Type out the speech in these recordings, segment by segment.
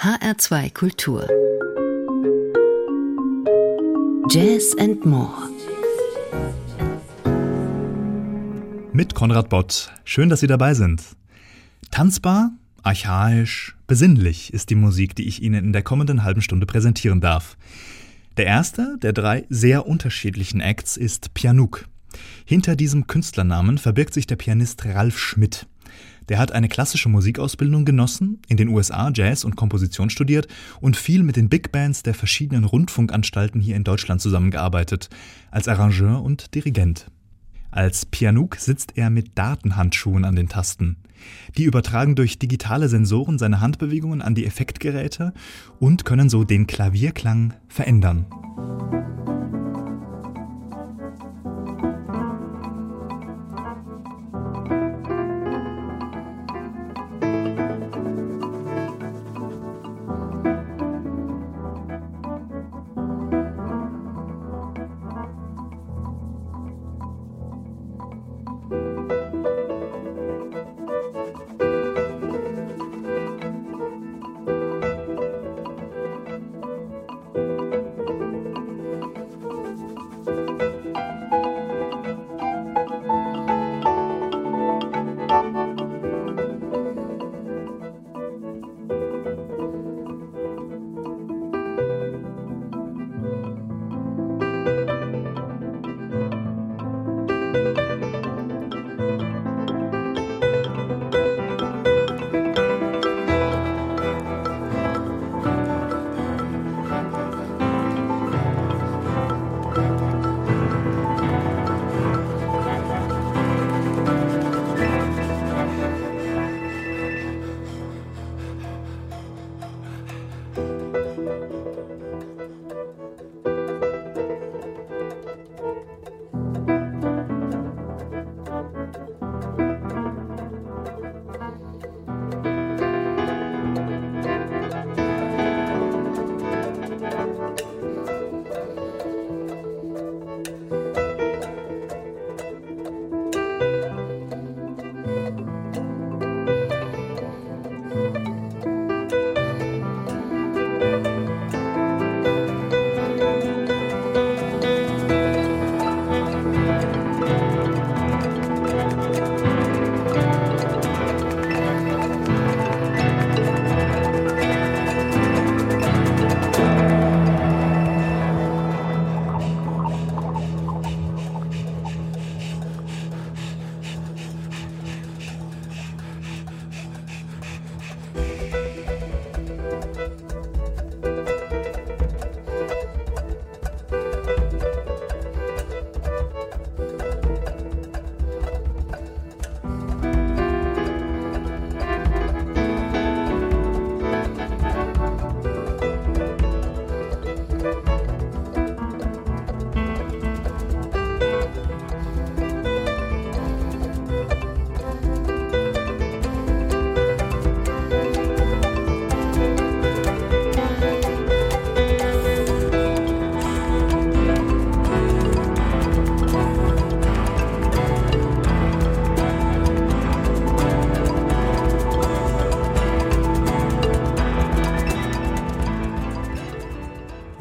HR2 Kultur. Jazz and More. Mit Konrad Bott. Schön, dass Sie dabei sind. Tanzbar, archaisch, besinnlich ist die Musik, die ich Ihnen in der kommenden halben Stunde präsentieren darf. Der erste der drei sehr unterschiedlichen Acts ist Pianook. Hinter diesem Künstlernamen verbirgt sich der Pianist Ralf Schmidt. Der hat eine klassische Musikausbildung genossen, in den USA Jazz und Komposition studiert und viel mit den Big Bands der verschiedenen Rundfunkanstalten hier in Deutschland zusammengearbeitet, als Arrangeur und Dirigent. Als Pianook sitzt er mit Datenhandschuhen an den Tasten. Die übertragen durch digitale Sensoren seine Handbewegungen an die Effektgeräte und können so den Klavierklang verändern.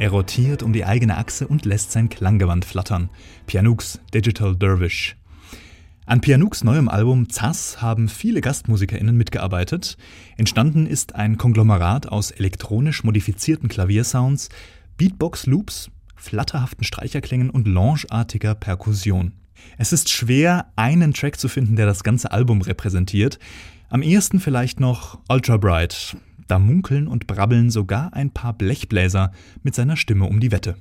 Er rotiert um die eigene Achse und lässt sein Klanggewand flattern. Pianooks Digital Dervish. An Pianooks neuem Album Zass haben viele GastmusikerInnen mitgearbeitet. Entstanden ist ein Konglomerat aus elektronisch modifizierten Klaviersounds, Beatbox-Loops, flatterhaften Streicherklängen und loungeartiger Perkussion. Es ist schwer, einen Track zu finden, der das ganze Album repräsentiert. Am ehesten vielleicht noch Ultra Bright, da munkeln und brabbeln sogar ein paar Blechbläser mit seiner Stimme um die Wette.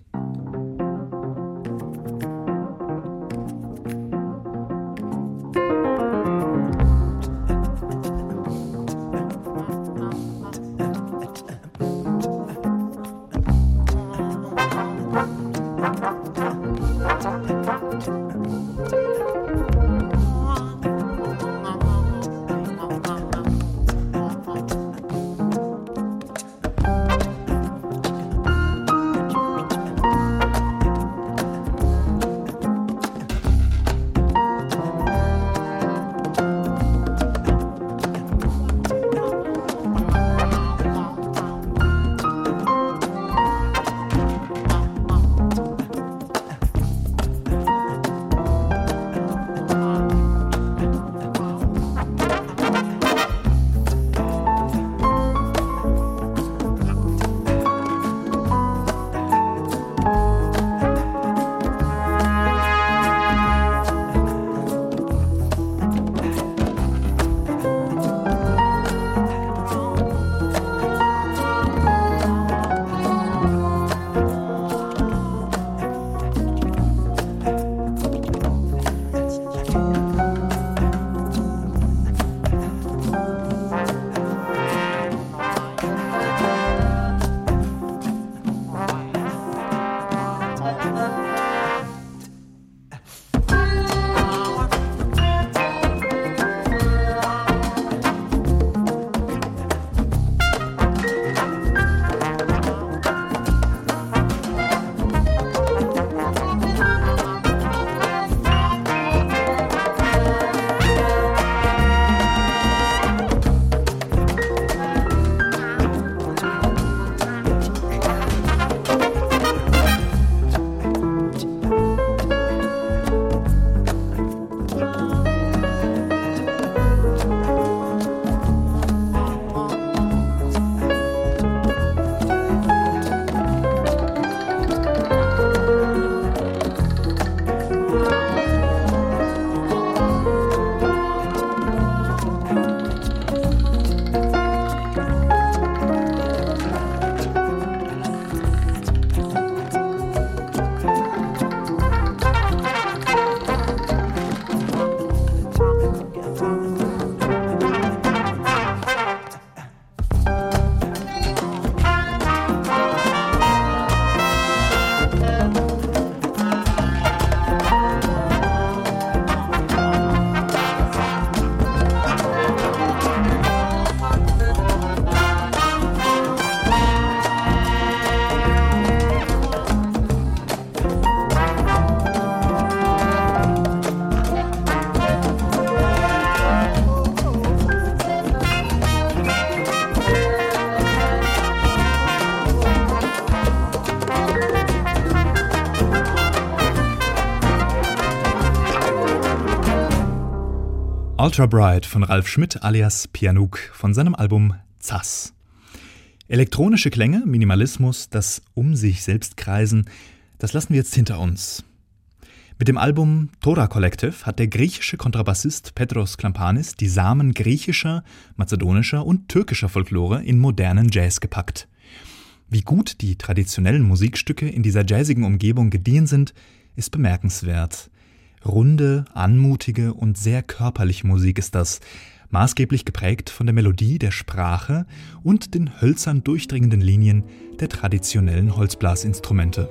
Ultra Bright von Ralf Schmidt alias Pianuk von seinem Album Zass. Elektronische Klänge, Minimalismus, das um sich selbst kreisen, das lassen wir jetzt hinter uns. Mit dem Album Tora Collective hat der griechische Kontrabassist Petros Klampanis die Samen griechischer, mazedonischer und türkischer Folklore in modernen Jazz gepackt. Wie gut die traditionellen Musikstücke in dieser jazzigen Umgebung gediehen sind, ist bemerkenswert. Runde, anmutige und sehr körperliche Musik ist das, maßgeblich geprägt von der Melodie der Sprache und den hölzern durchdringenden Linien der traditionellen Holzblasinstrumente.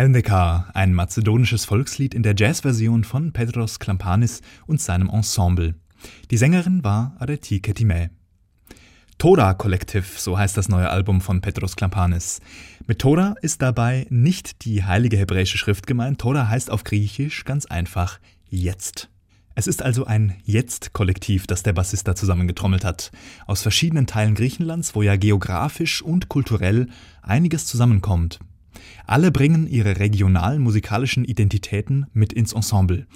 Helmdekar, ein mazedonisches Volkslied in der Jazzversion von Petros Klampanis und seinem Ensemble. Die Sängerin war Areti Ketime. Tora Collective, so heißt das neue Album von Petros Klampanis. Mit Tora ist dabei nicht die heilige hebräische Schrift gemeint. Tora heißt auf Griechisch ganz einfach jetzt. Es ist also ein Jetzt-Kollektiv, das der Bassist da zusammengetrommelt hat. Aus verschiedenen Teilen Griechenlands, wo ja geografisch und kulturell einiges zusammenkommt. Alle bringen ihre regionalen musikalischen Identitäten mit ins Ensemble.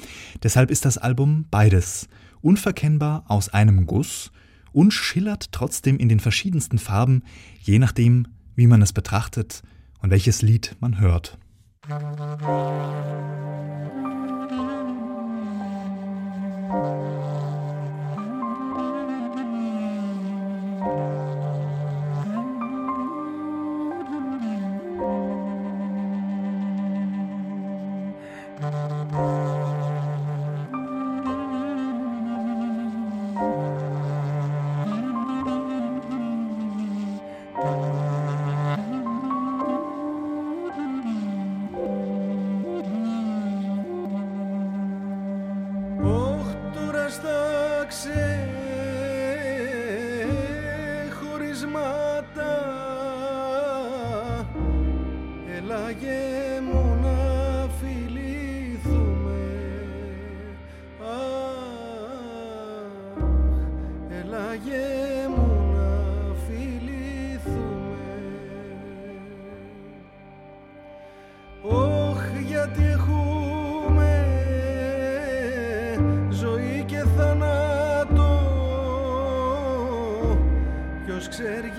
Deshalb ist das Album beides. Unverkennbar aus einem Guss und schillert trotzdem in den verschiedensten Farben, je nachdem, wie man es betrachtet und welches Lied man hört. Musik Παναγιέ μου να φιληθούμε. Όχι, γιατί έχουμε ζωή και θανάτο Ποιος ξέρει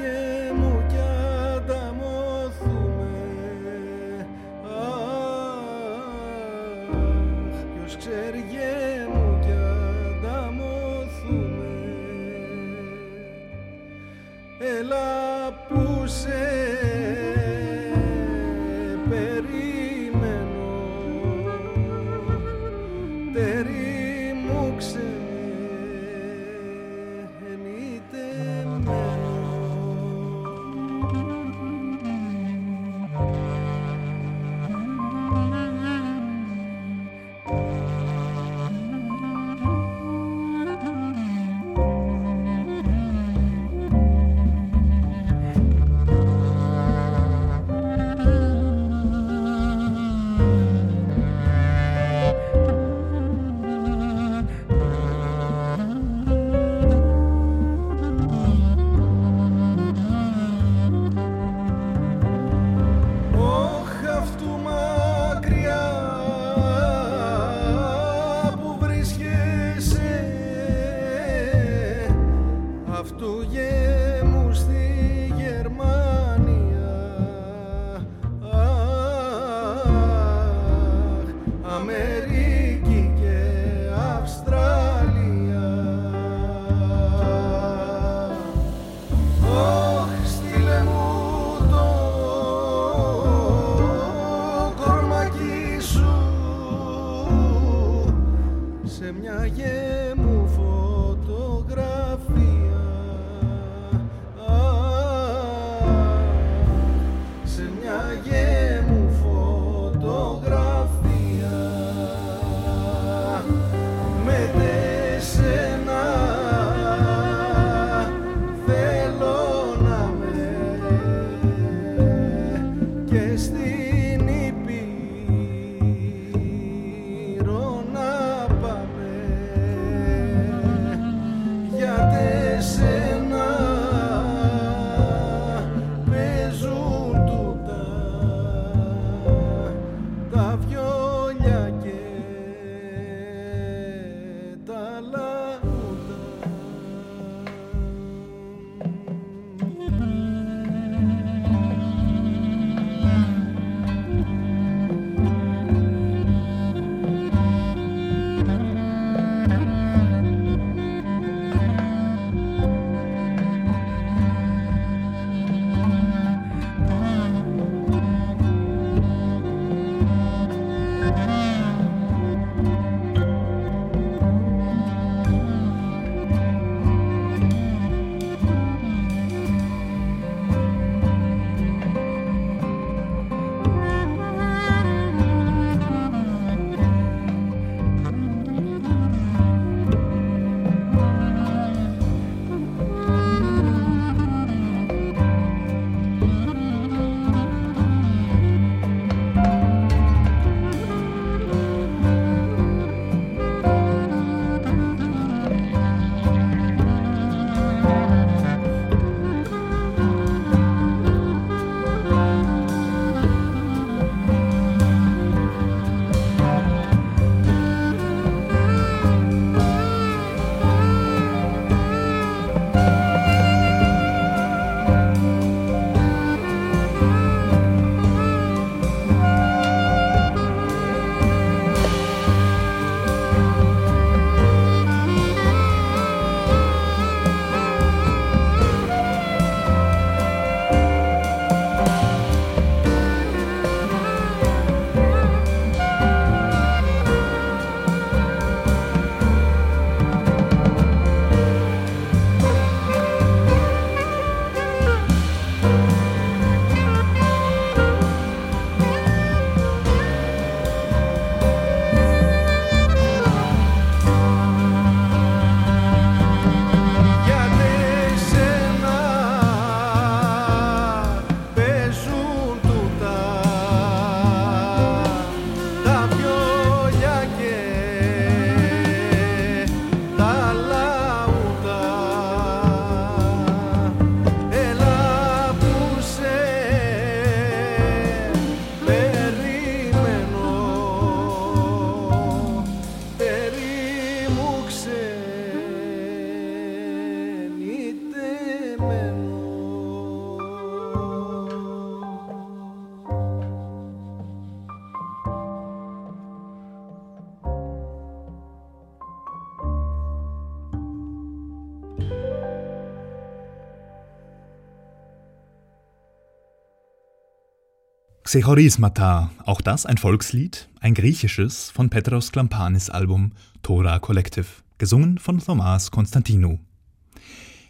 Xechorismata, auch das ein Volkslied, ein griechisches von Petros Klampanis Album Tora Collective, gesungen von Thomas Konstantinou.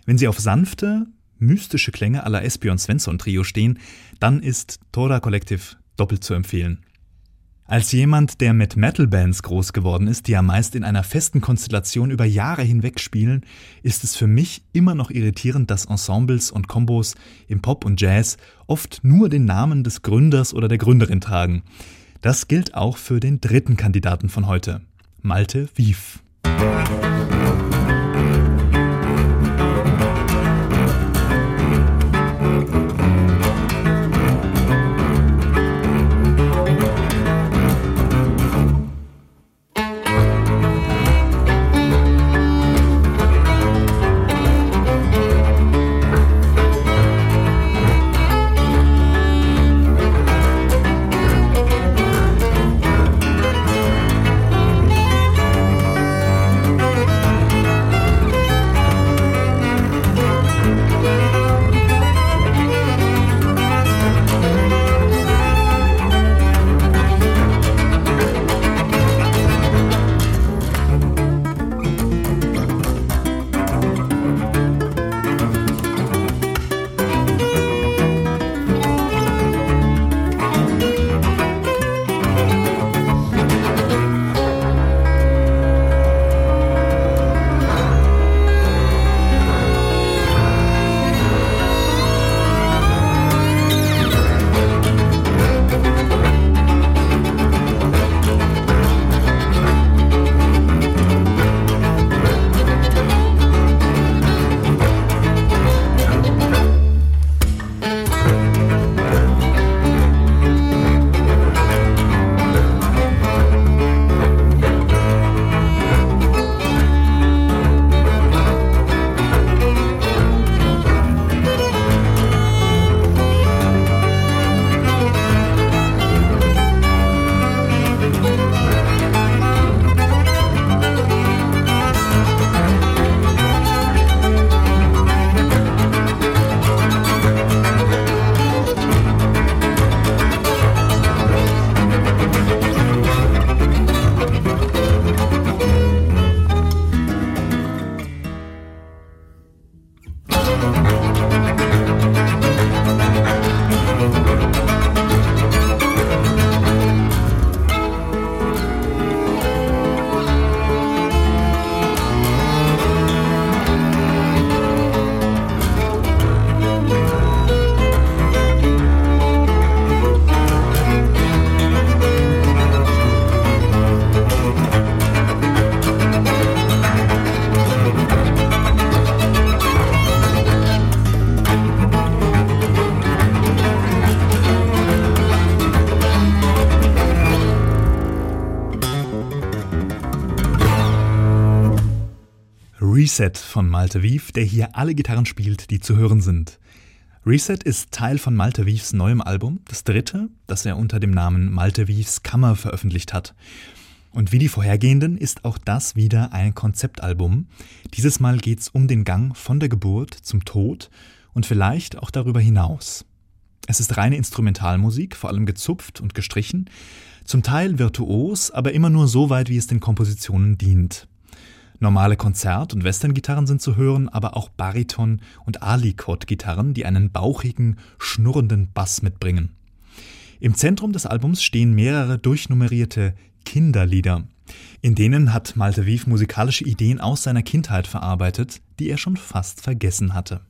Wenn Sie auf sanfte, mystische Klänge aller Espion Svensson Trio stehen, dann ist Tora Collective doppelt zu empfehlen. Als jemand, der mit Metal-Bands groß geworden ist, die ja meist in einer festen Konstellation über Jahre hinweg spielen, ist es für mich immer noch irritierend, dass Ensembles und Kombos im Pop und Jazz oft nur den Namen des Gründers oder der Gründerin tragen. Das gilt auch für den dritten Kandidaten von heute, Malte Wief. Reset von Malte Wief, der hier alle Gitarren spielt, die zu hören sind. Reset ist Teil von Malte Wiefs neuem Album, das dritte, das er unter dem Namen Malte Wiefs Kammer veröffentlicht hat. Und wie die vorhergehenden ist auch das wieder ein Konzeptalbum. Dieses Mal geht es um den Gang von der Geburt zum Tod und vielleicht auch darüber hinaus. Es ist reine Instrumentalmusik, vor allem gezupft und gestrichen, zum Teil virtuos, aber immer nur so weit, wie es den Kompositionen dient. Normale Konzert- und Westerngitarren sind zu hören, aber auch Bariton- und Alicot-Gitarren, die einen bauchigen, schnurrenden Bass mitbringen. Im Zentrum des Albums stehen mehrere durchnummerierte Kinderlieder. In denen hat Malte Wief musikalische Ideen aus seiner Kindheit verarbeitet, die er schon fast vergessen hatte.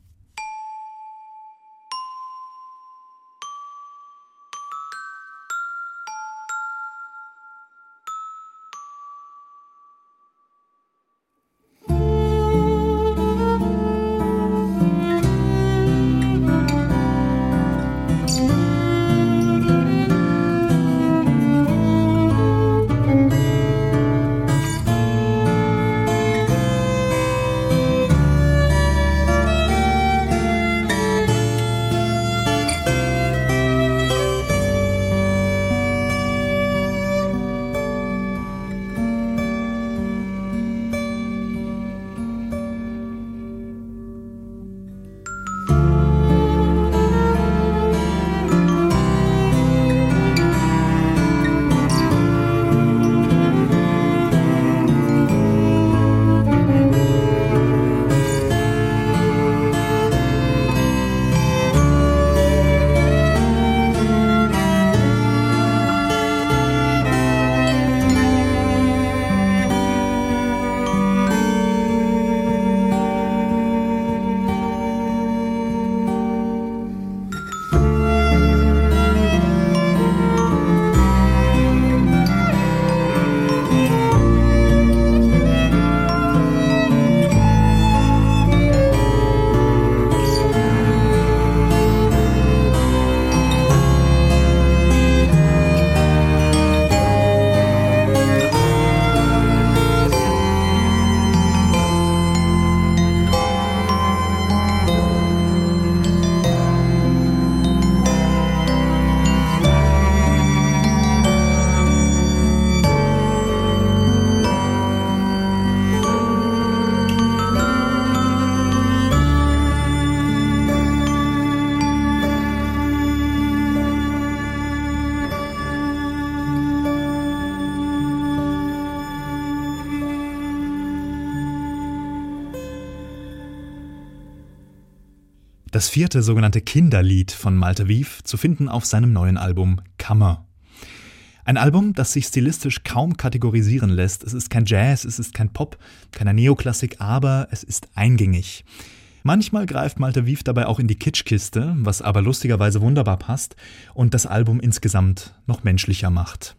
Das vierte sogenannte Kinderlied von Malte Wief zu finden auf seinem neuen Album Kammer. Ein Album, das sich stilistisch kaum kategorisieren lässt. Es ist kein Jazz, es ist kein Pop, keine Neoklassik, aber es ist eingängig. Manchmal greift Malte Wief dabei auch in die Kitschkiste, was aber lustigerweise wunderbar passt und das Album insgesamt noch menschlicher macht.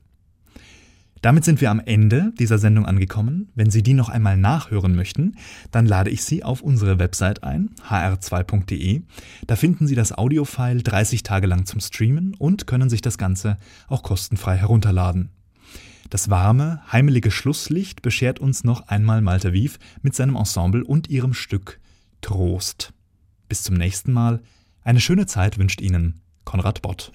Damit sind wir am Ende dieser Sendung angekommen. Wenn Sie die noch einmal nachhören möchten, dann lade ich Sie auf unsere Website ein, hr2.de. Da finden Sie das Audiofile 30 Tage lang zum Streamen und können sich das Ganze auch kostenfrei herunterladen. Das warme, heimelige Schlusslicht beschert uns noch einmal Malte Wief mit seinem Ensemble und ihrem Stück Trost. Bis zum nächsten Mal. Eine schöne Zeit wünscht Ihnen Konrad Bott.